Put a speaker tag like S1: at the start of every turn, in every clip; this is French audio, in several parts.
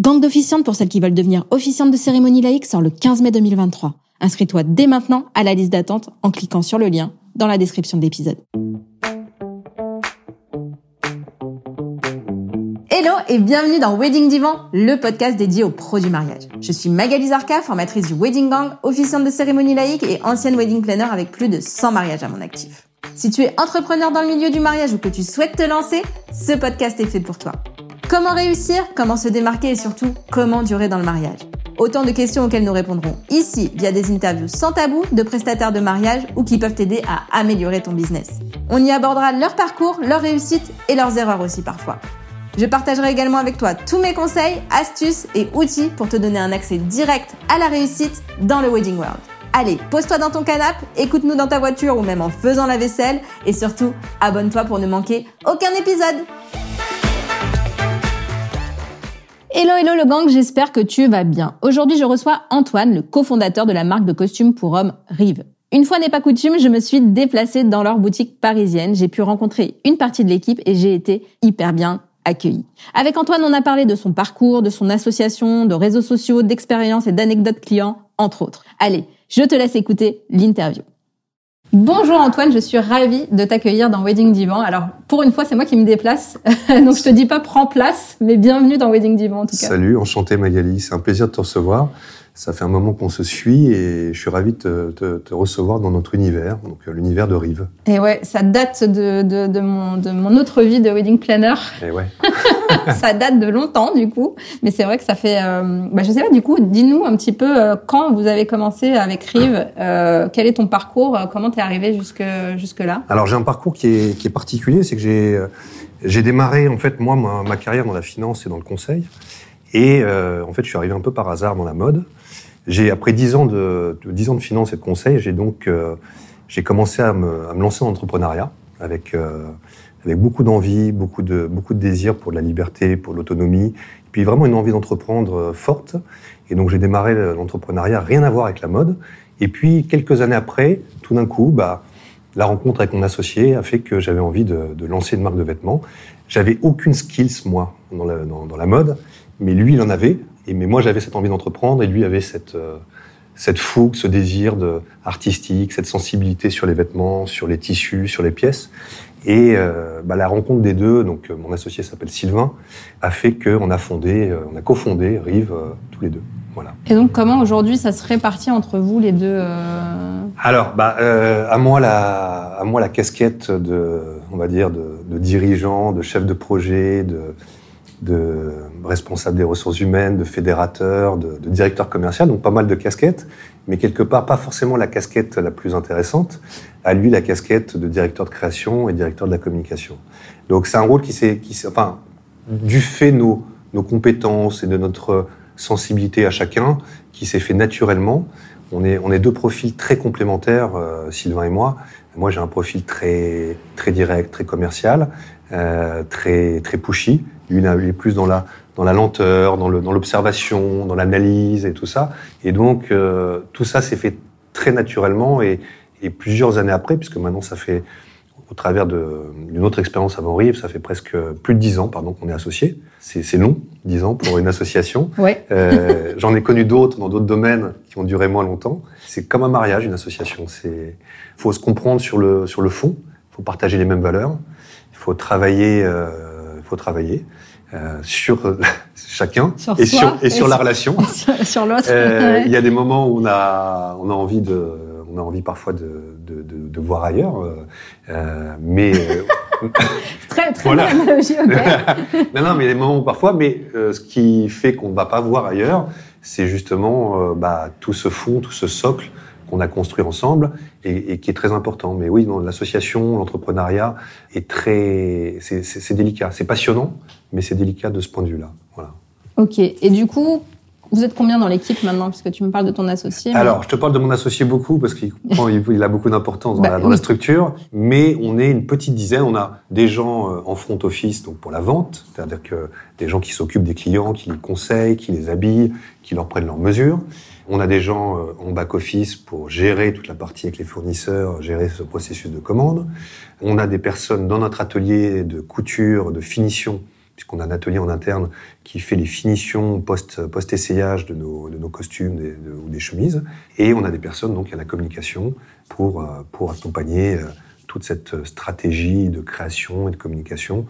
S1: Gang d'officiantes pour celles qui veulent devenir officiantes de cérémonie laïque sort le 15 mai 2023. Inscris-toi dès maintenant à la liste d'attente en cliquant sur le lien dans la description de l'épisode. Hello et bienvenue dans Wedding Divan, le podcast dédié aux pros du mariage. Je suis Magali Zarka, formatrice du Wedding Gang, officiante de cérémonie laïque et ancienne wedding planner avec plus de 100 mariages à mon actif. Si tu es entrepreneur dans le milieu du mariage ou que tu souhaites te lancer, ce podcast est fait pour toi. Comment réussir, comment se démarquer? Et surtout comment durer dans le mariage? Autant de questions auxquelles nous répondrons ici via des interviews sans tabou de prestataires de mariage ou qui peuvent t'aider à améliorer ton business. On y abordera leur parcours, leurs réussites et leurs erreurs aussi parfois. Je partagerai également avec toi tous mes conseils, astuces et outils pour te donner un accès direct à la réussite dans le Wedding World. Allez, pose-toi dans ton canapé, écoute-nous dans ta voiture ou même en faisant la vaisselle et surtout, abonne-toi pour ne manquer aucun épisode. Hello, hello le gang, j'espère que tu vas bien. Aujourd'hui, je reçois Antoine, le cofondateur de la marque de costumes pour hommes Rive. Une fois n'est pas coutume, je me suis déplacée dans leur boutique parisienne. J'ai pu rencontrer une partie de l'équipe et j'ai été hyper bien accueilli. Avec Antoine, on a parlé de son parcours, de son association, de réseaux sociaux, d'expériences et d'anecdotes clients, entre autres. Allez, je te laisse écouter l'interview. Bonjour Antoine, je suis ravie de t'accueillir dans Wedding Divan. Alors pour une fois, c'est moi qui me déplace, donc je te dis pas prends place, mais bienvenue dans Wedding Divan en tout cas.
S2: Salut, enchanté Magali, c'est un plaisir de te recevoir. Ça fait un moment qu'on se suit et je suis ravi de te, te, recevoir dans notre univers, donc euh, l'univers de Rive.
S1: Et ouais, ça date de, de, de, mon, de mon autre vie de wedding planner.
S2: Et ouais.
S1: ça date de longtemps du coup, mais c'est vrai que ça fait. Euh, bah, je sais pas du coup, dis-nous un petit peu euh, quand vous avez commencé avec Rive, euh, quel est ton parcours, comment t'es arrivé jusque jusque là
S2: Alors j'ai un parcours qui est, qui est particulier, c'est que j'ai j'ai démarré en fait moi ma, ma, carrière dans la finance et dans le conseil, et en fait je suis arrivé un peu par hasard dans la mode. J'ai après dix ans de, dix ans de finance et de conseil, j'ai donc euh, j'ai commencé à me, à me, lancer en entrepreneuriat avec euh, avec beaucoup d'envie, beaucoup de beaucoup de désir pour la liberté, pour l'autonomie, puis vraiment une envie d'entreprendre euh, forte. Et donc j'ai démarré l'entrepreneuriat, rien à voir avec la mode. Et puis quelques années après, tout d'un coup, bah la rencontre avec mon associé a fait que j'avais envie de, de, lancer une marque de vêtements. J'avais aucune skills moi dans la, dans la mode, mais lui il en avait. Et, mais moi, j'avais cette envie d'entreprendre et lui avait cette, euh, cette fougue, ce désir de, artistique, cette sensibilité sur les vêtements, sur les tissus, sur les pièces. Et euh, bah, la rencontre des deux, donc euh, mon associé s'appelle Sylvain, a fait qu'on a fondé, on a cofondé Rive tous les deux. Voilà.
S1: Et donc comment aujourd'hui ça se répartit entre vous les deux.
S2: Alors, bah, à moi la, à moi la casquette de, on va dire, de, de dirigeant, de chef de projet, de de responsable des ressources humaines, de fédérateur, de, directeur commercial, donc pas mal de casquettes, mais quelque part pas forcément la casquette la plus intéressante. À lui, la casquette de directeur de création et directeur de la communication. Donc c'est un rôle qui s'est, qui enfin, du fait de nos, nos compétences et de notre sensibilité à chacun, qui s'est fait naturellement. On est, on est deux profils très complémentaires, euh, Sylvain et moi. Moi, j'ai un profil très, très direct, très commercial, euh, très, très pushy. Lui, il est plus dans la, dans la lenteur, dans l'observation, dans l'analyse et tout ça. Et donc, euh, tout ça s'est fait très naturellement et, et, plusieurs années après, puisque maintenant, ça fait, au travers d'une autre expérience avant Rive, ça fait presque plus de dix ans, pardon, qu'on est associés. C'est long, dix ans pour une association.
S1: ouais.
S2: euh, J'en ai connu d'autres dans d'autres domaines qui ont duré moins longtemps. C'est comme un mariage, une association. C'est, faut se comprendre sur le, sur le fond. Il faut partager les mêmes valeurs. Il faut travailler, euh, faut travailler. Euh, sur euh, chacun
S1: sur
S2: et, sur, et, et sur, la relation.
S1: Sur, sur l'autre.
S2: Euh, il y a des moments où on a, on a envie de, on a envie parfois de, de, de, de voir ailleurs, mais
S1: très très voilà. bonne analogie. Okay.
S2: non, non, mais il y a des moments où parfois, mais ce qui fait qu'on ne va pas voir ailleurs, c'est justement bah, tout ce fond, tout ce socle qu'on a construit ensemble et, et, qui est très important. Mais oui, l'association, l'entrepreneuriat est très, c'est délicat, c'est passionnant, mais c'est délicat de ce point de vue-là. Voilà.
S1: Ok. Et du coup, vous êtes combien dans l'équipe maintenant Puisque tu me parles de ton associé.
S2: Mais... Alors, je te parle de mon associé beaucoup parce qu'il il a beaucoup d'importance dans, bah, la, dans oui. la, structure. Mais on est une petite dizaine. On a des gens euh, en front office, donc pour la vente, c'est-à-dire que des gens qui s'occupent des clients, qui les conseillent, qui les habillent, qui leur prennent leurs mesures. On a des gens euh, en back-office pour gérer toute la partie avec les fournisseurs, gérer ce processus de commande. On a des personnes dans notre atelier de couture, de finition, puisqu'on a un atelier en interne qui fait les finitions post, post-essayage de nos, de nos costumes ou des chemises. Et on a des personnes donc à la communication pour, pour accompagner toute cette stratégie de création et de communication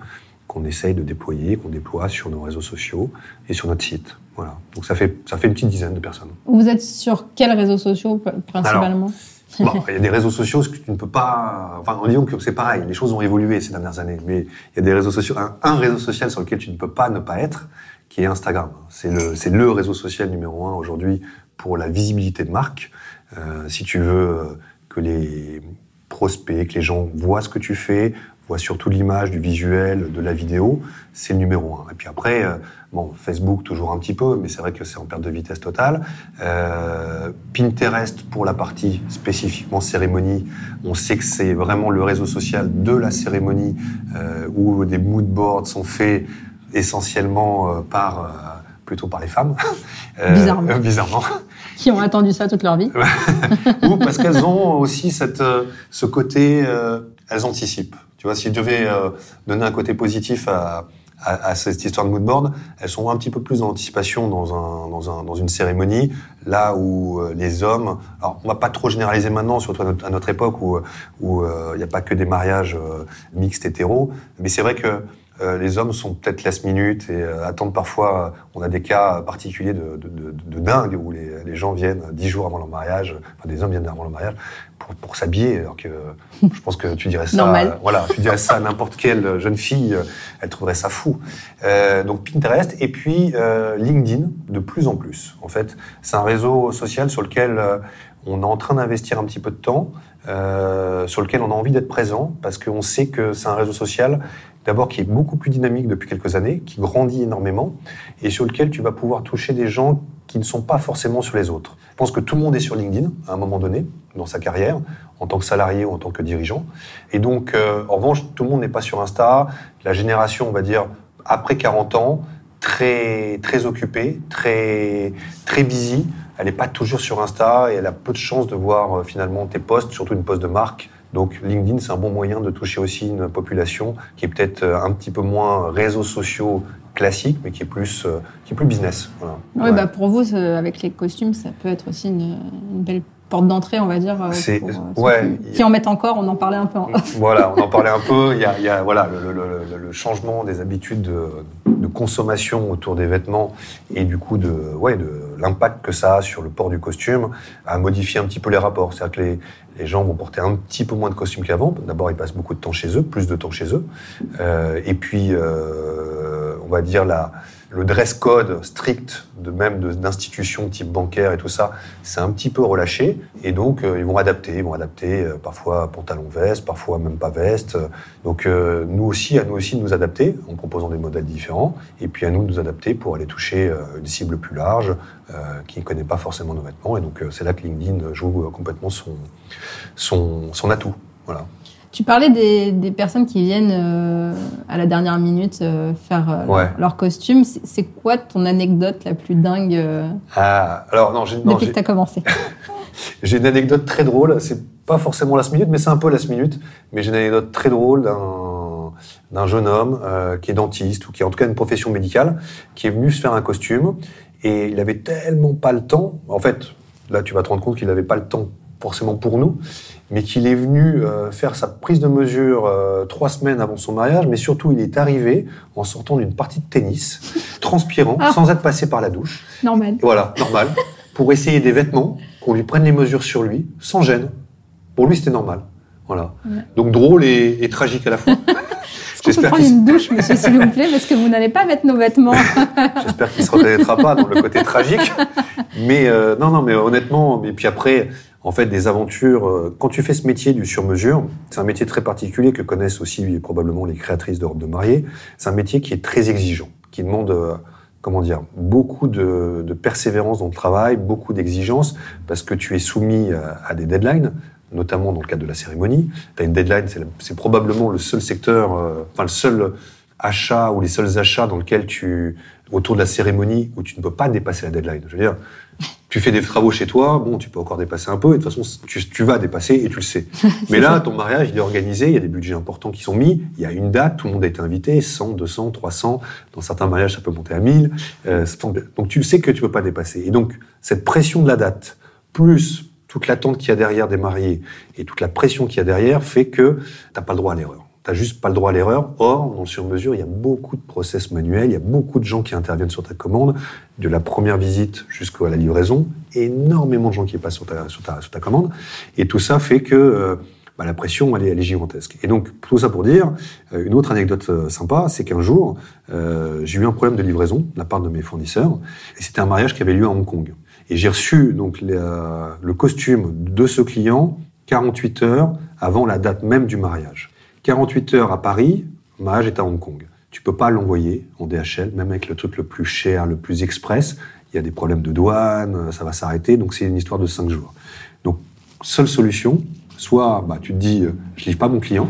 S2: qu'on essaye de déployer, qu'on déploie sur nos réseaux sociaux et sur notre site. Voilà. Donc ça fait, ça fait une petite dizaine de personnes.
S1: Vous êtes sur quels réseaux sociaux principalement?
S2: il y a des réseaux sociaux que tu ne peux pas. Enfin, en que c'est pareil, les choses ont évolué ces dernières années. Mais il y a des réseaux sociaux, un, réseau social sur lequel tu ne peux pas ne pas être, qui est Instagram. C'est le, le réseau social numéro un aujourd'hui pour la visibilité de marque. Euh, si tu veux que les prospects, que les gens voient ce que tu fais, voit surtout l'image, du visuel, de la vidéo, c'est le numéro un. Et puis après, euh, bon, Facebook toujours un petit peu, mais c'est vrai que c'est en perte de vitesse totale. Euh, Pinterest pour la partie spécifiquement cérémonie, on sait que c'est vraiment le réseau social de la cérémonie euh, où des mood boards sont faits essentiellement par plutôt par les femmes.
S1: bizarrement.
S2: bizarrement.
S1: Qui ont attendu ça toute leur vie.
S2: Ou parce qu'elles ont aussi cette, ce côté, elles anticipent. Tu vois, si je devais euh, donner un côté positif à, à, cette histoire de moodboard, elles sont un petit peu plus en anticipation dans, un, dans, un, dans une cérémonie, là où euh, les hommes, alors on va pas trop généraliser maintenant, surtout à notre, époque où euh, il n'y a pas que des mariages mixtes hétéros, mais c'est vrai que euh, les hommes sont peut-être last minute et euh, attendent parfois. On a des cas particuliers de, de, de, de dingue où les, les, gens viennent dix jours avant leur mariage, enfin des hommes viennent avant leur mariage pour, pour s'habiller. Alors que je pense que tu dirais ça,
S1: Normal.
S2: voilà, tu dirais ça à n'importe quelle jeune fille, elle trouverait ça fou. Euh, donc Pinterest et puis euh, LinkedIn de plus en plus. En fait, c'est un réseau social sur lequel on est en train d'investir un petit peu de temps. Euh, sur lequel on a envie d'être présent parce qu'on sait que c'est un réseau social d'abord qui est beaucoup plus dynamique depuis quelques années, qui grandit énormément, et sur lequel tu vas pouvoir toucher des gens qui ne sont pas forcément sur les autres. Je pense que tout le monde est sur LinkedIn à un moment donné dans sa carrière, en tant que salarié ou en tant que dirigeant. Et donc, euh, en revanche, tout le monde n'est pas sur Insta. La génération, on va dire, après 40 ans, très très occupée, très très busy. Elle n'est pas toujours sur Insta et elle a peu de chances de voir euh, finalement tes posts, surtout une post de marque, donc LinkedIn, c'est un bon moyen de toucher aussi une population qui est peut-être euh, un petit peu moins réseaux sociaux classiques, mais qui est plus, euh, qui est plus business.
S1: Voilà. Oui, bah pour vous, avec les costumes, ça peut être aussi une, une belle porte d'entrée, on va dire. Euh,
S2: c'est ouais.
S1: Qui, en mettent encore, on en parlait un peu. En
S2: Voilà, on en parlait un peu. Il y a, il y a voilà le, le, le, changement des habitudes de, de, consommation autour des vêtements et du coup de ouais de l'impact que ça a sur le port du costume a modifié un petit peu les rapports. C'est-à-dire que les, les gens vont porter un petit peu moins de costumes qu'avant. D'abord, ils passent beaucoup de temps chez eux, plus de temps chez eux. Euh, et puis, euh, on va dire la, le dress code strict de même d'institutions type bancaire et tout ça, c'est un petit peu relâché. Et donc, euh, ils vont adapter. Ils vont adapter euh, parfois pantalon veste, parfois même pas veste. Donc, euh, nous aussi, à nous aussi de nous adapter en proposant des modèles différents. Et puis, à nous de nous adapter pour aller toucher une cible plus large qui ne connaît pas forcément nos vêtements. Et donc, c'est là que LinkedIn joue complètement son, son, son atout. Voilà.
S1: Tu parlais des, des, personnes qui viennent euh, à la dernière minute euh, faire euh,
S2: ouais.
S1: leur, costume. C'est quoi ton anecdote la plus dingue
S2: ah, alors, non,
S1: depuis que tu as commencé?
S2: J'ai une anecdote très drôle. C'est pas forcément last minute, mais c'est un peu last minute. Mais j'ai une anecdote très drôle d'un jeune homme qui est dentiste ou qui a en tout cas une profession médicale, qui est venu se faire un costume et il avait tellement pas le temps. En fait, là, tu vas te rendre compte qu'il n'avait pas le temps forcément pour nous, mais qu'il est venu euh, faire sa prise de mesure euh, trois semaines avant son mariage, mais surtout il est arrivé en sortant d'une partie de tennis, transpirant,
S1: Ah.
S2: sans être passé par la douche.
S1: Normal.
S2: Voilà, normal, pour essayer des vêtements, qu'on lui prenne les mesures sur lui, sans gêne. Pour lui, c'était normal. Voilà.
S1: Ouais.
S2: Donc drôle et, et tragique à la fois.
S1: Peut prendre une douche, monsieur, s'il vous plaît, parce que vous n'allez pas mettre nos vêtements.
S2: J'espère qu'il se reconnaîtra pas dans le côté tragique. Mais euh, non, non, mais honnêtement, et puis après, en fait, des aventures. euh, Quand tu fais ce métier du sur-mesure, c'est un métier très particulier que connaissent aussi probablement les créatrices de robes de mariée. C'est un métier qui est très exigeant, qui demande, euh, comment dire, beaucoup de, de persévérance dans le travail, beaucoup d'exigence, parce que tu es soumis à, à des deadlines notamment dans le cadre de la cérémonie. Tu as une deadline, c'est- c'est probablement le seul secteur, euh, enfin le seul achat ou les seuls achats dans lequel tu, autour de la cérémonie, où tu ne peux pas dépasser la deadline. Je veux dire, tu fais des travaux chez toi, bon, tu peux encore dépasser un peu, et de toute façon, tu, tu vas dépasser et tu le sais. Mais là, ton mariage, il est organisé, il y a des budgets importants qui sont mis, il y a une date, tout le monde a été invité, 100, 200, 300, dans certains mariages, ça peut monter à 1000. Euh, donc tu sais que tu peux pas dépasser. Et donc, cette pression de la date, plus toute l'attente qu'il y a derrière des mariés et toute la pression qu'il y a derrière, fait que t'as pas le droit à l'erreur. T'as juste pas le droit à l'erreur. Or, dans le sur-mesure, il y a beaucoup de process manuels, il y a beaucoup de gens qui interviennent sur ta commande, de la première visite jusqu'à la livraison, énormément de gens qui passent sur ta, commande. Et tout ça fait que euh, bah, la pression, elle est, elle est, gigantesque. Et donc, tout ça pour dire, euh, une autre anecdote euh, sympa, c'est qu'un jour, j'ai eu un problème de livraison de la part de mes fournisseurs, et c'était un mariage qui avait lieu à Hong Kong. Et j'ai reçu donc le costume de ce client 48 heures avant la date même du mariage. 48 heures à Paris, mariage est à Hong Kong. Tu peux pas l'envoyer en DHL, même avec le truc le plus cher, le plus express. Il y a des problèmes de douane, ça va s'arrêter, donc c'est une histoire de 5 jours. Donc, seule solution, soit bah, tu te dis, euh, je livre pas mon client,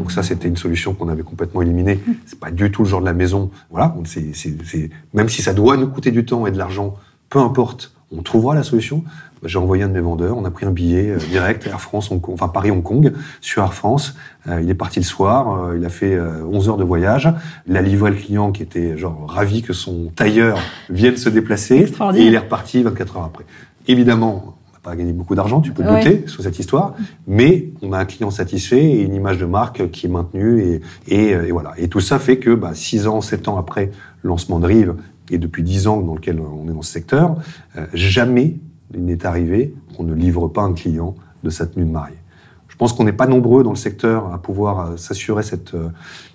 S2: donc ça, c'était une solution qu'on avait complètement éliminée. C'est pas du tout le genre de la maison. Voilà, même si ça doit nous coûter du temps et de l'argent, peu importe, on trouvera la solution. J'ai envoyé un de mes vendeurs, on a pris un billet euh, direct Air France, Hong Kong, enfin Paris-Hong Kong, sur Air France. Euh, il est parti le soir, euh, il a fait 11 heures de voyage. Il a livré le client qui était genre ravi que son tailleur vienne se déplacer. Et il est reparti 24 heures après. Évidemment, on n'a pas gagné beaucoup d'argent, tu peux te douter sur cette histoire, mais on a un client satisfait et une image de marque qui est maintenue et, et, et voilà. Et tout ça fait que bah, 6 ans, 7 ans après lancement de Rive, et depuis 10 ans dans lequel on est dans ce secteur, jamais il n'est arrivé qu'on ne livre pas un client de sa tenue de mariée. Je pense qu'on n'est pas nombreux dans le secteur à pouvoir euh, s'assurer cette, euh,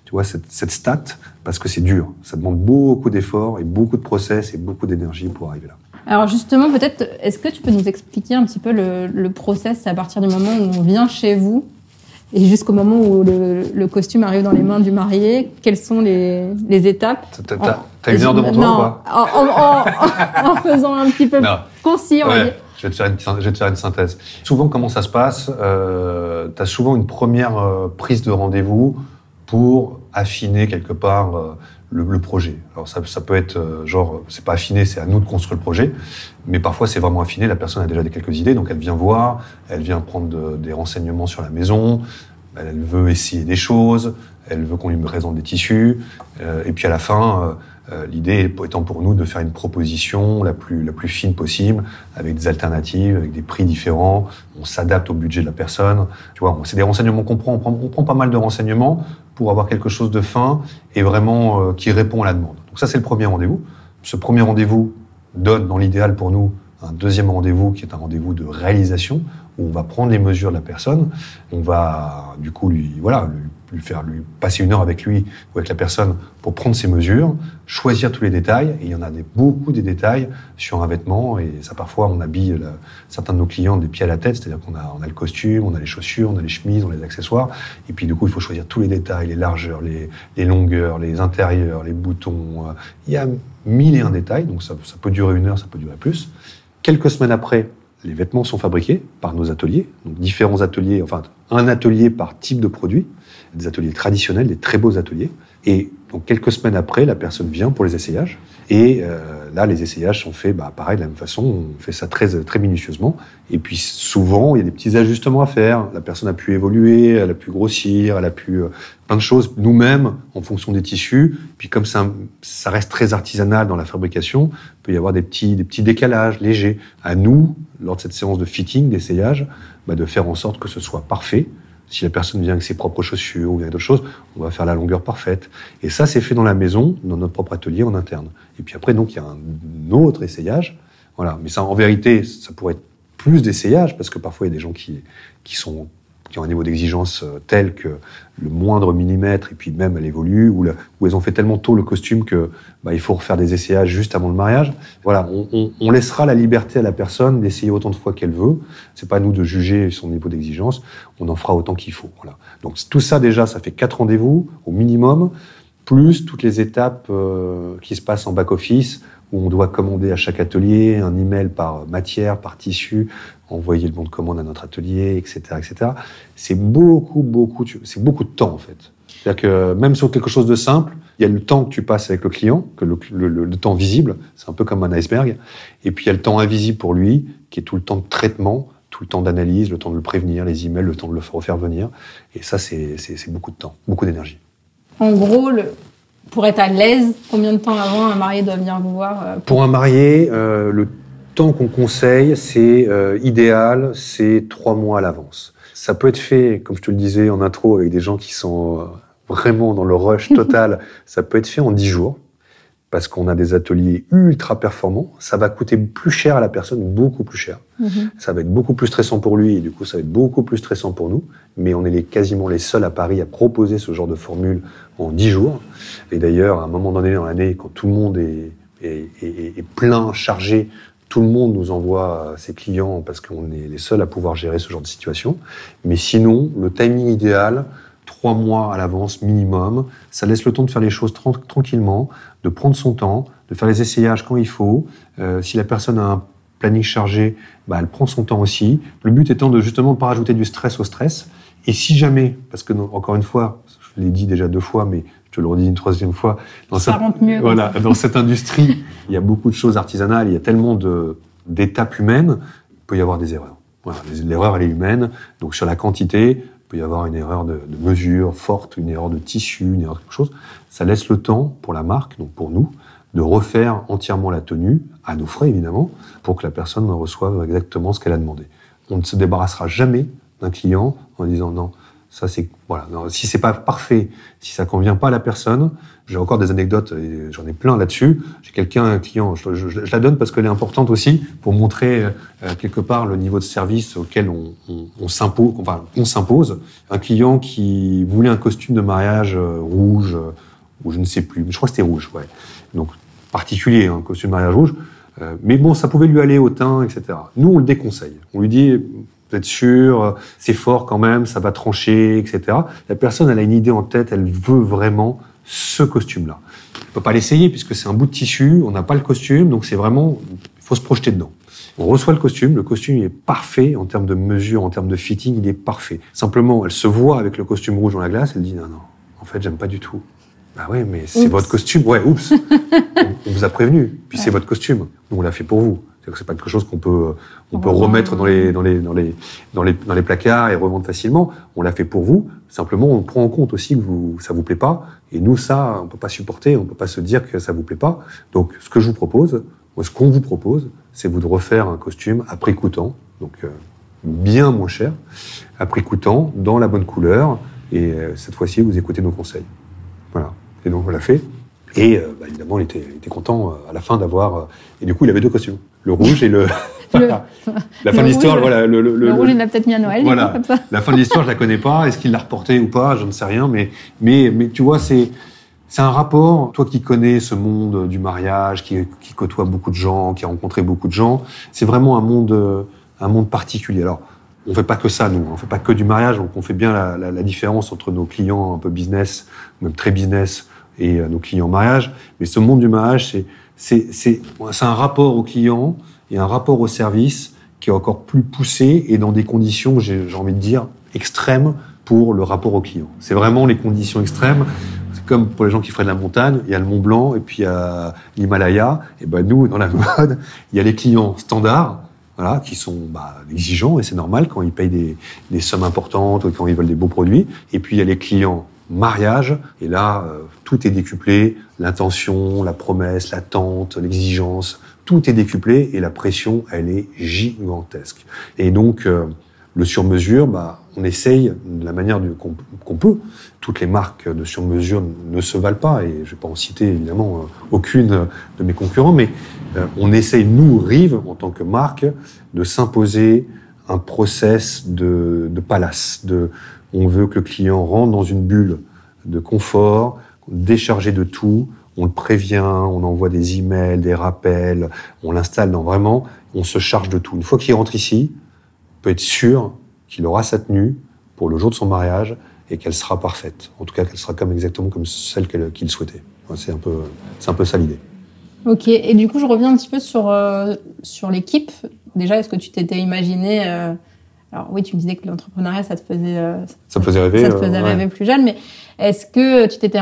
S2: tu vois, cette, cette stat parce que c'est dur. Ça demande beaucoup d'efforts et beaucoup de process et beaucoup d'énergie pour arriver là.
S1: Alors justement, peut-être, est-ce que tu peux nous expliquer un petit peu le, le process à partir du moment où on vient chez vous et jusqu'au moment où le, le, costume arrive dans les mains du marié, quelles sont les, les étapes?
S2: T'as une heure devant toi ou pas
S1: en, en, en, faisant un petit peu concis, on
S2: ouais. Je vais, te faire une, je vais te faire une synthèse. Souvent, comment ça se passe euh, Tu as souvent une première euh, prise de rendez-vous pour affiner quelque part euh, le, le, projet. Alors ça, ça peut être euh, genre, c'est pas affiné, c'est à nous de construire le projet, mais parfois c'est vraiment affiné. La personne a déjà des quelques idées, donc elle vient voir, elle vient prendre de, des renseignements sur la maison, elle veut essayer des choses, elle veut qu'on lui présente des tissus, euh, et puis à la fin euh, L'idée étant pour nous de faire une proposition la plus, fine possible, avec des alternatives, avec des prix différents. On s'adapte au budget de la personne. Tu vois, c'est des renseignements qu'on prend. On, prend. pas mal de renseignements pour avoir quelque chose de fin et vraiment euh, qui répond à la demande. Donc ça, c'est le premier rendez-vous. Ce premier rendez-vous donne, dans l'idéal pour nous, un deuxième rendez-vous qui est un rendez-vous de réalisation où on va prendre les mesures de la personne. On va, du coup, lui, voilà, lui faire lui passer une heure avec lui ou avec la personne pour prendre ses mesures, choisir tous les détails. Il y en a beaucoup des détails sur un vêtement. Et ça, parfois, on habille certains de nos clients des pieds à la tête. C'est-à-dire qu'on a, le costume, on a les chaussures, on a les chemises, on a les accessoires. Et puis, du coup, il faut choisir tous les détails, les largeurs, les, longueurs, les intérieurs, les boutons. Il y a mille et un détails. Donc, ça peut durer une heure, ça peut durer plus. Quelques semaines après, les vêtements sont fabriqués par nos ateliers, donc différents ateliers, enfin un atelier par type de produit des ateliers traditionnels, des très beaux ateliers. Et donc quelques semaines après, la personne vient pour les essayages. Et euh, là, les essayages sont faits, bah, pareil, de la même façon. On fait ça très, très minutieusement. Et puis souvent, il y a des petits ajustements à faire. La personne a pu évoluer, elle a pu grossir, elle a pu euh, plein de choses. Nous-mêmes, en fonction des tissus. Puis comme ça, ça reste très artisanal dans la fabrication, il peut y avoir des petits, des petits décalages légers. À nous, lors de cette séance de fitting, d'essayage, bah, de faire en sorte que ce soit parfait si la personne vient avec ses propres chaussures ou avec d'autres choses, on va faire la longueur parfaite. Et ça, c'est fait dans la maison, dans notre propre atelier en interne. Et puis après, donc, il y a un autre essayage. Voilà. Mais ça, en vérité, ça pourrait être plus d'essayage parce que parfois, il y a des gens qui, qui sont qui ont un niveau d'exigence euh, tel que le moindre millimètre, et puis même elle évolue, ou, où elles ont fait tellement tôt le costume que bah, il faut refaire des essayages juste avant le mariage. Voilà, on, laissera la liberté à la personne d'essayer autant de fois qu'elle veut. C'est pas à nous de juger son niveau d'exigence. On en fera autant qu'il faut. Voilà. Donc tout ça déjà, ça fait quatre rendez-vous au minimum. plus toutes les étapes euh, qui se passent en back-office, où on doit commander à chaque atelier un email par matière, par tissu, envoyer le bon de commande à notre atelier, etc., etc. C'est beaucoup, beaucoup, c'est beaucoup de temps en fait. C'est-à-dire que même sur quelque chose de simple, il y a le temps que tu passes avec le client, que le, temps visible, c'est un peu comme un iceberg, et puis il y a le temps invisible pour lui, qui est tout le temps de traitement, tout le temps d'analyse, le temps de le prévenir, les emails, le temps de le refaire venir. Et ça, c'est beaucoup de temps, beaucoup d'énergie.
S1: En gros, le, pour être à l'aise, combien de temps avant un marié doit venir vous voir
S2: euh, Pour un marié, euh, le temps qu'on conseille, c'est euh, idéal, c'est trois mois à l'avance. Ça peut être fait, comme je te le disais en intro, avec des gens qui sont vraiment dans le rush total. ça peut être fait en dix jours parce qu'on a des ateliers ultra performants. Ça va coûter plus cher à la personne, beaucoup plus cher. Mhm. Ça va être beaucoup plus stressant pour lui et du coup, ça va être beaucoup plus stressant pour nous. Mais on est les, quasiment les seuls à Paris à proposer ce genre de formule en 10 jours. Et d'ailleurs, à un moment donné dans l'année, quand tout le monde est, est, est, est, plein, chargé, tout le monde nous envoie ses clients parce qu'on est les seuls à pouvoir gérer ce genre de situation. Mais sinon, le timing idéal, trois mois à l'avance minimum. Ça laisse le temps de faire les choses tranquillement, de prendre son temps, de faire les essayages quand il faut. Euh, si la personne a un planning chargé, bah, elle prend son temps aussi. Le but étant de justement ne pas rajouter du stress au stress. Et si jamais, parce que encore une fois, je l'ai dit déjà deux fois, mais je te le redis une troisième fois,
S1: dans, cette, mieux,
S2: voilà, dans cette industrie, il y a beaucoup de choses artisanales, il y a tellement d'étapes humaines, il peut y avoir des erreurs. Voilà, l'erreur, elle est humaine. Donc sur la quantité, il peut y avoir une erreur de, mesure forte, une erreur de tissu, une erreur de quelque chose. Ça laisse le temps pour la marque, donc pour nous, de refaire entièrement la tenue, à nos frais évidemment, pour que la personne reçoive exactement ce qu'elle a demandé. On ne se débarrassera jamais d'un client en disant non, ça c'est voilà. si c'est pas parfait, si ça convient pas à la personne, j'ai encore des anecdotes, j'en ai plein là-dessus. J'ai quelqu'un, un client, je, la donne parce qu'elle est importante aussi pour montrer euh, quelque part le niveau de service auquel on, s'impose. On s'impose. Un client qui voulait un costume de mariage euh, rouge euh, ou je ne sais plus, je crois que c'était rouge, ouais. Donc particulier, un costume de mariage rouge. mais bon, ça pouvait lui aller au teint, etc. Nous, on le déconseille. On lui dit, vous êtes sûr, c'est fort quand même, ça va trancher, etc. La personne, elle a une idée en tête, elle veut vraiment ce costume-là. On peut pas l'essayer puisque c'est un bout de tissu, on n'a pas le costume, donc c'est vraiment, il faut se projeter dedans. On reçoit le costume, le costume est parfait en termes de mesure, en termes de fitting, il est parfait. Simplement, elle se voit avec le costume rouge dans la glace, elle dit non, non, en fait, j'aime pas du tout. Bah ouais, mais c'est votre costume. Ouais, oups. on, vous a prévenu. Puis c'est votre costume. Nous, on l'a fait pour vous. C'est pas quelque chose qu'on peut, on peut remettre dans les, dans, les, dans, les, dans, les, dans les placards et revendre facilement. On l'a fait pour vous. Simplement, on prend en compte aussi que vous, ça vous plaît pas. Et nous, ça, on peut pas supporter. On peut pas se dire que ça vous plaît pas. Donc, ce que je vous propose, ou ce qu'on vous propose, c'est vous de refaire un costume à prix coûtant. Donc, euh, bien moins cher, à prix coûtant, dans la bonne couleur. Et euh, cette fois-ci, vous écoutez nos conseils. Voilà. Et donc, on l'a fait. Et euh, bah, évidemment, il était, il était content à la fin d'avoir. et du coup, il avait deux costumes le rouge et le. la fin de l'histoire, voilà.
S1: Le, le, le rouge, il l'a peut-être mis à Noël.
S2: Voilà. Comme ça. La fin de l'histoire, je la connais pas. Est-ce qu'il l'a reporté ou pas? Je ne sais rien. Mais, mais, mais tu vois, c'est. C'est un rapport, toi qui connais ce monde du mariage, qui, qui côtoie beaucoup de gens, qui a rencontré beaucoup de gens, c'est vraiment un monde, un monde particulier. Alors, on fait pas que ça, nous. On fait pas que du mariage. Donc, on fait bien la, la, la différence entre nos clients un peu business, même très business, et euh, nos clients mariage. Mais ce monde du mariage, c'est un rapport au client et un rapport au service qui est encore plus poussé et dans des conditions, j'ai envie de dire, extrêmes pour le rapport au client. C'est vraiment les conditions extrêmes. Comme pour les gens qui feraient de la montagne, il y a le Mont Blanc et puis il y a l'Himalaya. Et ben nous, dans la mode, il y a les clients standards, voilà, qui sont bah, exigeants et c'est normal quand ils payent des, des sommes importantes ou quand ils veulent des beaux produits. Et puis il y a les clients mariage. Et là, euh, tout est décuplé. L'intention, la promesse, l'attente, l'exigence, tout est décuplé et la pression, elle est gigantesque. Et donc, euh, le sur-mesure, bah, on essaye de la manière qu'on peut. Toutes les marques de sur-mesure ne se valent pas, et je vais pas en citer évidemment euh, aucune de mes concurrents, mais on essaye, nous, Rive, en tant que marque, de s'imposer un process de palace, de, on veut que le client rentre dans une bulle de confort, déchargé de tout. On le prévient, on envoie des emails, des rappels, on l'installe dans vraiment, on se charge de tout. Une fois qu'il rentre ici, on peut être sûr qu'il aura sa tenue pour le jour de son mariage et qu'elle sera parfaite. En tout cas, qu'elle sera comme exactement comme celle qu'il souhaitait. C'est un peu, c'est un peu ça l'idée.
S1: Ok. Et du coup, je reviens un petit peu sur euh, sur l'équipe. Déjà, est-ce que tu t'étais imaginé euh, Alors oui, tu me disais que l'entrepreneuriat, ça te faisait
S2: ça te faisait rêver,
S1: ça te faisait rêver plus jeune. Mais est-ce que tu t'étais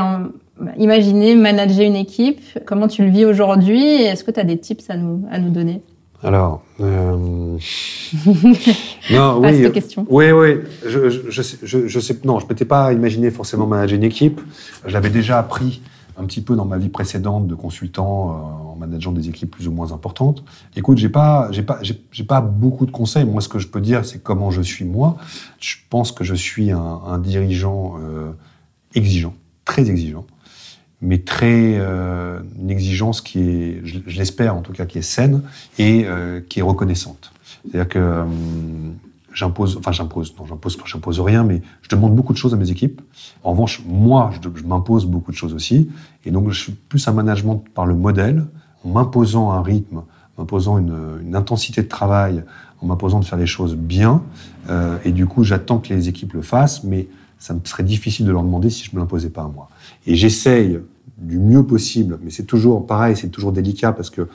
S1: imaginé manager une équipe? Comment tu le vis aujourd'hui? Est-ce que tu as des tips à nous à nous donner?
S2: Alors, euh...
S1: non, oui,
S2: question. Oui, oui. Je, je, je, sais, non, je m'étais pas imaginé forcément manager une équipe. Je l'avais déjà appris un petit peu dans ma vie précédente de consultant euh, en manageant des équipes plus ou moins importantes. Écoute, j'ai pas, j'ai pas, j'ai pas beaucoup de conseils. Moi, ce que je peux dire, c'est comment je suis moi. Je pense que je suis un, dirigeant euh, exigeant, très exigeant mais très euh, une exigence qui est, je, l'espère en tout cas, qui est saine et qui est reconnaissante. C'est-à-dire que euh, j'impose, enfin j'impose, non, j'impose, j'impose rien, mais je demande beaucoup de choses à mes équipes. En revanche, moi, je, m'impose beaucoup de choses aussi, et donc je suis plus un management par le modèle, en m'imposant un rythme, m'imposant une, une, intensité de travail, en m'imposant de faire les choses bien, euh, et du coup, j'attends que les équipes le fassent, mais ça me serait difficile de leur demander si je me l'imposais pas à moi. Et j'essaye du mieux possible, mais c'est toujours pareil, c'est toujours délicat parce que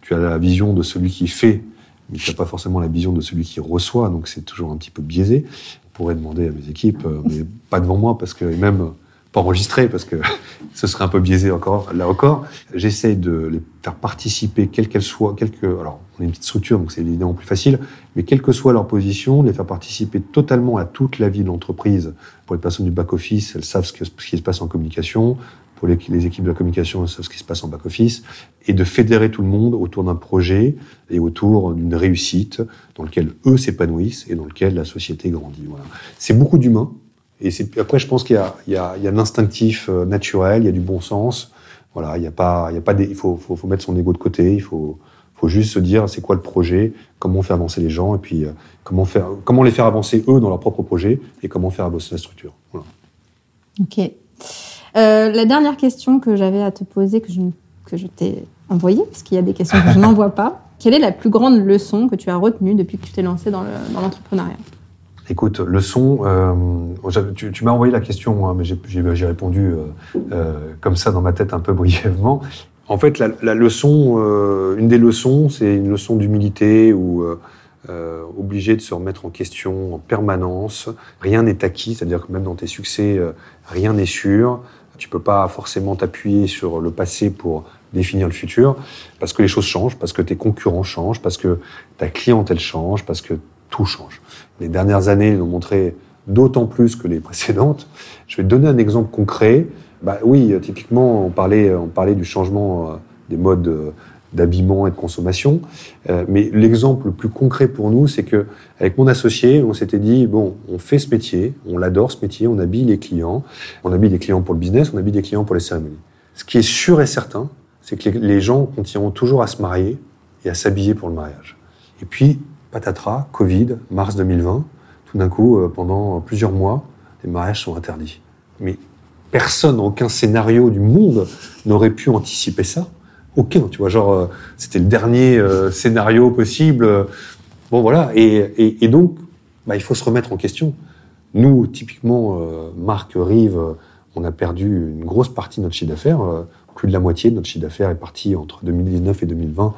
S2: tu as la vision de celui qui fait, mais tu n'as pas forcément la vision de celui qui reçoit, donc c'est toujours un petit peu biaisé. On pourrait demander à mes équipes, euh, mais pas devant moi, parce que même pas enregistré, parce que ce serait un peu biaisé encore, là encore. J'essaye de les faire participer, quelle qu'elle soit, alors on est une petite structure, donc c'est évidemment plus facile, mais quelle que soit leur position, les faire participer totalement à toute la vie de l'entreprise. Pour les personnes du back-office, elles savent ce, qui se passe en communication pour les, équipes de la communication, ce qui se passe en back-office, et de fédérer tout le monde autour d'un projet et autour d'une réussite dans lequel eux s'épanouissent et dans lequel la société grandit. Voilà. C'est beaucoup d'humains, et après, je pense qu'il y, y, y a, l'instinctif euh, naturel, il y a du bon sens. Voilà, il y a pas, il y a pas des, il faut, faut, faut, mettre son ego de côté, il faut, faut juste se dire c'est quoi le projet, comment fait avancer les gens, et puis euh, comment faire, comment les faire avancer eux dans leur propre projet, et comment faire avancer la structure. Voilà.
S1: Ok. Euh, la dernière question que j'avais à te poser, que je, que je t'ai envoyée, parce qu'il y a des questions que je n'envoie pas. Quelle est la plus grande leçon que tu as retenue depuis que tu t'es lancé dans l'entrepreneuriat?
S2: Écoute, leçon, euh, tu, m'as envoyé la question, hein, mais j'ai répondu euh, comme ça dans ma tête un peu brièvement. En fait, la, leçon, une des leçons, c'est une leçon d'humilité ou obligé de se remettre en question en permanence. Rien n'est acquis, c'est-à-dire que même dans tes succès, rien n'est sûr. Tu peux pas forcément t'appuyer sur le passé pour définir le futur, parce que les choses changent, parce que tes concurrents changent, parce que ta clientèle change, parce que tout change. Les dernières années l'ont montré d'autant plus que les précédentes. Je vais te donner un exemple concret. Bah oui, typiquement, on parlait, on parlait du changement euh, des modes euh, d'habillement et de consommation. Euh, mais l'exemple le plus concret pour nous, c'est que avec mon associé, on s'était dit bon, on fait ce métier, on l'adore ce métier, on habille les clients, on habille les clients pour le business, on habille les clients pour les cérémonies. Ce qui est sûr et certain, c'est que les gens continueront toujours à se marier et à s'habiller pour le mariage. Et puis, patatras, Covid, mars 2020, tout d'un coup, euh, pendant plusieurs mois, les mariages sont interdits. Mais personne, aucun scénario du monde n'aurait pu anticiper ça. Aucun, tu vois, genre, euh, c'était le dernier euh, scénario possible. Bon, voilà. Et, donc, bah, il faut se remettre en question. Nous, typiquement, Marc Rive, on a perdu une grosse partie de notre chiffre d'affaires plus de la moitié de notre chiffre d'affaires est parti entre 2019 et 2020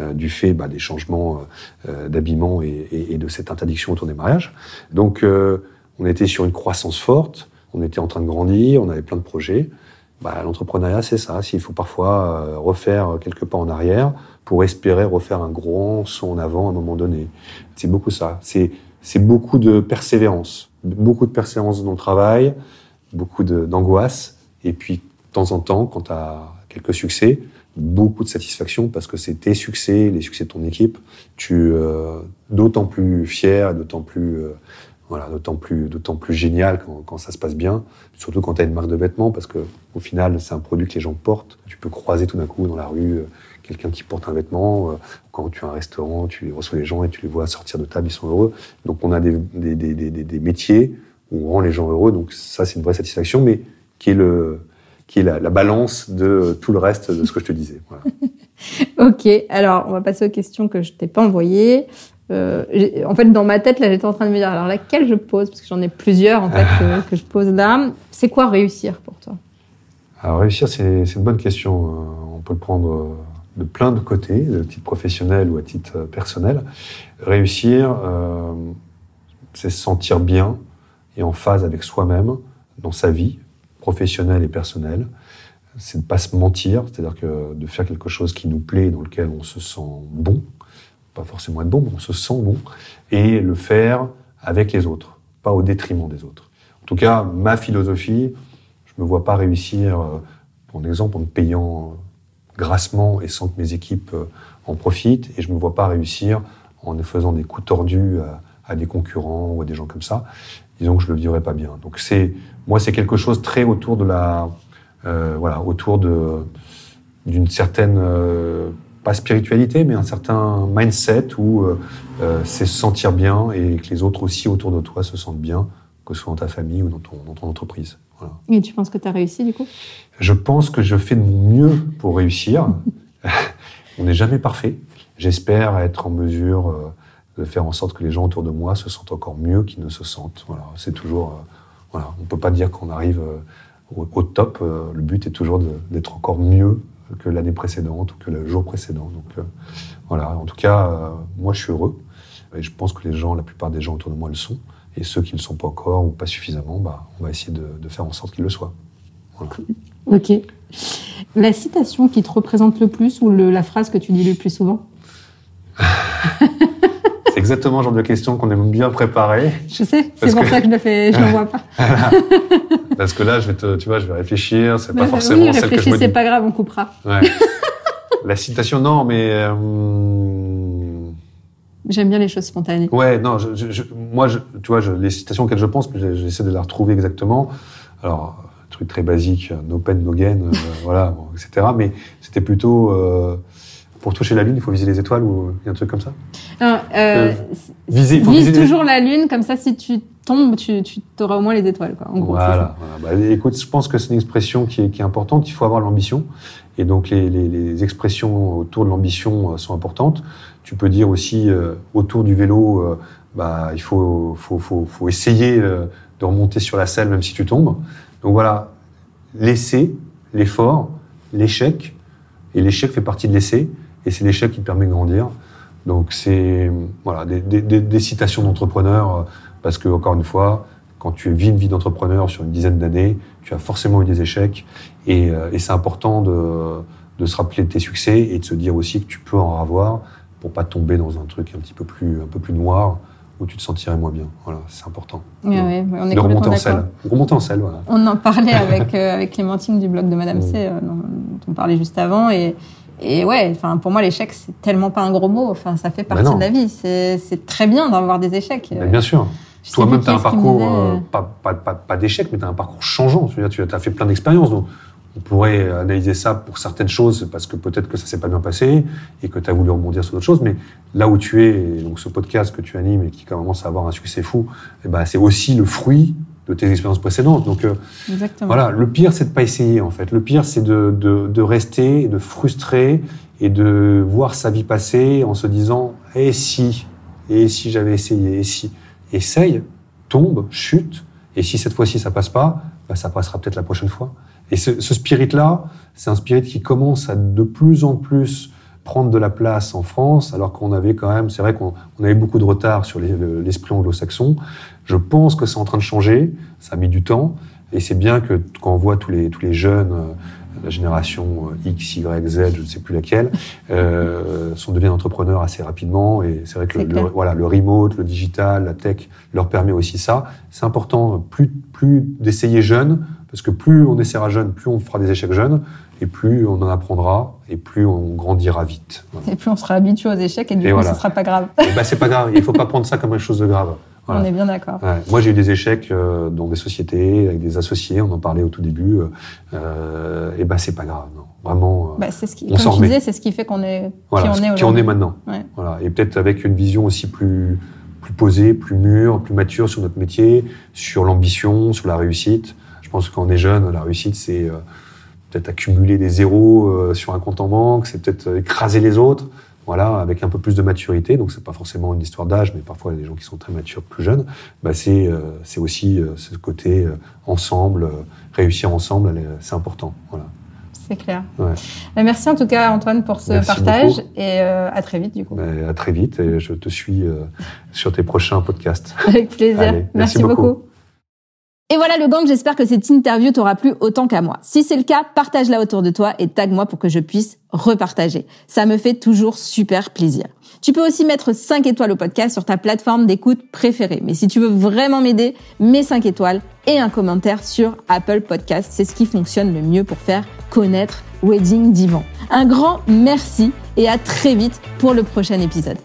S2: euh, du fait bah, des changements euh, euh, d'habillement et, de cette interdiction autour des mariages. Donc, euh, on était sur une croissance forte, on était en train de grandir, on avait plein de projets. Bah, L'entrepreneuriat, c'est ça. S'il faut parfois euh, refaire quelques pas en arrière pour espérer refaire un grand saut en avant à un moment donné. C'est beaucoup ça. C'est beaucoup de persévérance, beaucoup de persévérance dans le travail, beaucoup d'angoisse, et puis temps en temps, quand tu as quelques succès, beaucoup de satisfaction parce que c'est tes succès, les succès de ton équipe. Tu euh, d'autant plus fier, d'autant plus euh, voilà, d'autant plus d'autant plus génial quand, ça se passe bien. Surtout quand tu as une marque de vêtements parce que au final c'est un produit que les gens portent. Tu peux croiser tout d'un coup dans la rue euh, quelqu'un qui porte un vêtement. Euh, quand tu as un restaurant, tu reçois les gens et tu les vois sortir de table, ils sont heureux. Donc on a des, des, des, des, des métiers où on rend les gens heureux. Donc ça c'est une vraie satisfaction, mais qui est le qui est la, la, balance de tout le reste de ce que je te disais.
S1: Ok, alors on va passer aux questions que je t'ai pas envoyées. En fait, dans ma tête, là, j'étais en train de me dire, alors laquelle je pose, parce que j'en ai plusieurs en fait que, je pose là. C'est quoi réussir pour toi?
S2: Alors réussir, c'est une bonne question. On peut le prendre de plein de côtés, de titre professionnel ou à titre personnel. Réussir, euh, c'est se sentir bien et en phase avec soi-même dans sa vie professionnelle et personnelle. C'est de ne pas se mentir, c'est-à-dire que de faire quelque chose qui nous plaît, dans lequel on se sent bon, pas forcément être bon, mais on se sent bon, et le faire avec les autres, pas au détriment des autres. En tout cas, ma philosophie, je ne me vois pas réussir, euh, pour exemple, en me payant grassement et sans que mes équipes euh, en profitent, et je ne me vois pas réussir en faisant des coups tordus à, des concurrents ou à des gens comme ça, disons que je le vivrais pas bien. Donc c'est, moi, c'est quelque chose très autour de la, euh, voilà, autour de d'une certaine pas spiritualité, mais un certain mindset où euh, c'est se sentir bien et que les autres aussi autour de toi se sentent bien, que ce soit dans ta famille ou dans ton, dans ton entreprise. Voilà.
S1: Et tu penses que tu as réussi du coup?
S2: Je pense que je fais de mon mieux pour réussir. On n'est jamais parfait. J'espère être en mesure euh, de faire en sorte que les gens autour de moi se sentent encore mieux qu'ils ne se sentent. Voilà, c'est toujours, euh, voilà, on peut pas dire qu'on arrive euh, au, top. le but est toujours d'être encore mieux que l'année précédente ou que le jour précédent. Donc voilà, en tout cas, moi je suis heureux et je pense que les gens, la plupart des gens autour de moi le sont. Et ceux qui ne le sont pas encore ou pas suffisamment, bah, on va essayer de, faire en sorte qu'ils le soient.
S1: Ok. La citation qui te représente le plus ou la phrase que tu dis le plus souvent?
S2: exactement le genre de question qu'on aime bien préparer.
S1: Je sais, c'est pour ça que je le fais, je l'envoie pas.
S2: Parce que là, je vais te, tu vois, je vais réfléchir, c'est pas bah, forcément oui, celle que je me
S1: c'est pas grave, on coupera.
S2: Ouais. La citation, non, mais. Euh,
S1: J'aime bien les choses spontanées.
S2: Ouais, non, je, moi, je, tu vois, les citations auxquelles je pense, j'essaie de la retrouver exactement. Alors, truc très basique, no pain, no gain, euh, voilà, etc. Mais c'était plutôt. Euh, pour toucher la Lune, il faut viser les étoiles ou un truc comme ça
S1: euh, euh viser, vise toujours la Lune, comme ça, si tu tombes, tu, tu auras au moins les étoiles. Quoi, en gros,
S2: voilà. voilà. Bah, écoute, je pense que c'est une expression qui est, qui est importante. Il faut avoir l'ambition. Et donc, les, les, les, expressions autour de l'ambition euh, sont importantes. Tu peux dire aussi, euh, autour du vélo, euh, bah, il faut, faut, faut, faut essayer de remonter sur la selle même si tu tombes. Donc voilà, l'essai, l'effort, l'échec. Et l'échec fait partie de l'essai. Et c'est l'échec qui permet de grandir. Donc c'est voilà des, des, des citations d'entrepreneurs euh, parce que encore une fois, quand tu vis une vie d'entrepreneur sur une dizaine d'années, tu as forcément eu des échecs et, euh, et c'est important de, de, se rappeler de tes succès et de se dire aussi que tu peux en avoir pour pas tomber dans un truc un petit peu plus un peu plus noir où tu te sentirais moins bien. Voilà, c'est important.
S1: Oui, oui, on est
S2: de remonter en selle. Remonter en selle, voilà.
S1: On en parlait avec, euh, avec Clémentine du blog de Madame C, dont on parlait juste avant, et, et ouais, enfin pour moi l'échec c'est tellement pas un gros mot. Enfin ça fait partie de la vie. C'est très bien d'avoir des échecs.
S2: Bien sûr. Toi-même, tu as un parcours, euh, pas, pas, pas, pas d'échec, mais tu as un parcours changeant. Tu as fait plein d'expériences. Donc, on pourrait analyser ça pour certaines choses, parce que peut-être que ça s'est pas bien passé et que tu as voulu rebondir sur d'autres choses. Mais là où tu es, donc ce podcast que tu animes et qui commence à avoir un succès fou, eh ben, c'est aussi le fruit de tes expériences précédentes. Donc euh, voilà, le pire c'est de pas essayer en fait. Le pire c'est de, de, de, rester, de frustrer et de voir sa vie passer en se disant et si et si j'avais essayé et si essaye, tombe, chute et si cette fois-ci ça passe pas, bah, ça passera peut-être la prochaine fois. Et ce, ce spirit là, c'est un spirit qui commence à de plus en plus prendre de la place en France, alors qu'on avait quand même, c'est vrai qu'on avait beaucoup de retard sur l'esprit anglo-saxon. Je pense que c'est en train de changer, ça a mis du temps, et c'est bien que quand on voit tous les, tous les jeunes, euh, la génération euh, X, Y, Z, je ne sais plus laquelle, euh, sont devenus entrepreneurs assez rapidement, et c'est vrai que le, voilà, le remote, le digital, la tech leur permet aussi ça. C'est important plus, plus d'essayer jeune, parce que plus on essaiera jeune, plus on fera des échecs jeunes, et plus on en apprendra, et plus on grandira vite.
S1: Et plus on sera habitué aux échecs, et du coup, ce ne sera pas grave.
S2: Et bah, c'est pas grave, il ne faut pas prendre ça comme quelque chose de grave.
S1: On est bien d'accord.
S2: Moi, j'ai eu des échecs euh, dans des sociétés, avec des associés, on en parlait au tout début. Euh, et ben, c'est pas grave, non. Vraiment,
S1: euh, bah, ce qui, on comme tu disais, c'est ce qui fait qu'on est
S2: voilà,
S1: qui on est
S2: Qui on est maintenant. Voilà. Et peut-être avec une vision aussi plus, plus posée, plus mûre, plus mature sur notre métier, sur l'ambition, sur la réussite. Je pense que quand on est jeune, la réussite, c'est euh, peut-être accumuler des zéros sur un compte en banque, c'est peut-être écraser les autres. Voilà, avec un peu plus de maturité, donc c'est pas forcément une histoire d'âge, mais parfois il y a des gens qui sont très matures, plus jeunes, bah c'est c'est aussi ce côté ensemble, réussir ensemble, c'est important. Voilà.
S1: C'est clair. Ouais. Bah, merci en tout cas Antoine pour ce partage et à très vite du coup.
S2: Bah, à très vite et je te suis sur tes prochains podcasts.
S1: Avec plaisir. merci, beaucoup. Et voilà le gang, j'espère que cette interview t'aura plu autant qu'à moi. Si c'est le cas, partage-la autour de toi et tag-moi pour que je puisse repartager. Ça me fait toujours super plaisir. Tu peux aussi mettre 5 étoiles au podcast sur ta plateforme d'écoute préférée. Mais si tu veux vraiment m'aider, mets 5 étoiles et un commentaire sur Apple Podcast. C'est ce qui fonctionne le mieux pour faire connaître Wedding Divan. Un grand merci et à très vite pour le prochain épisode.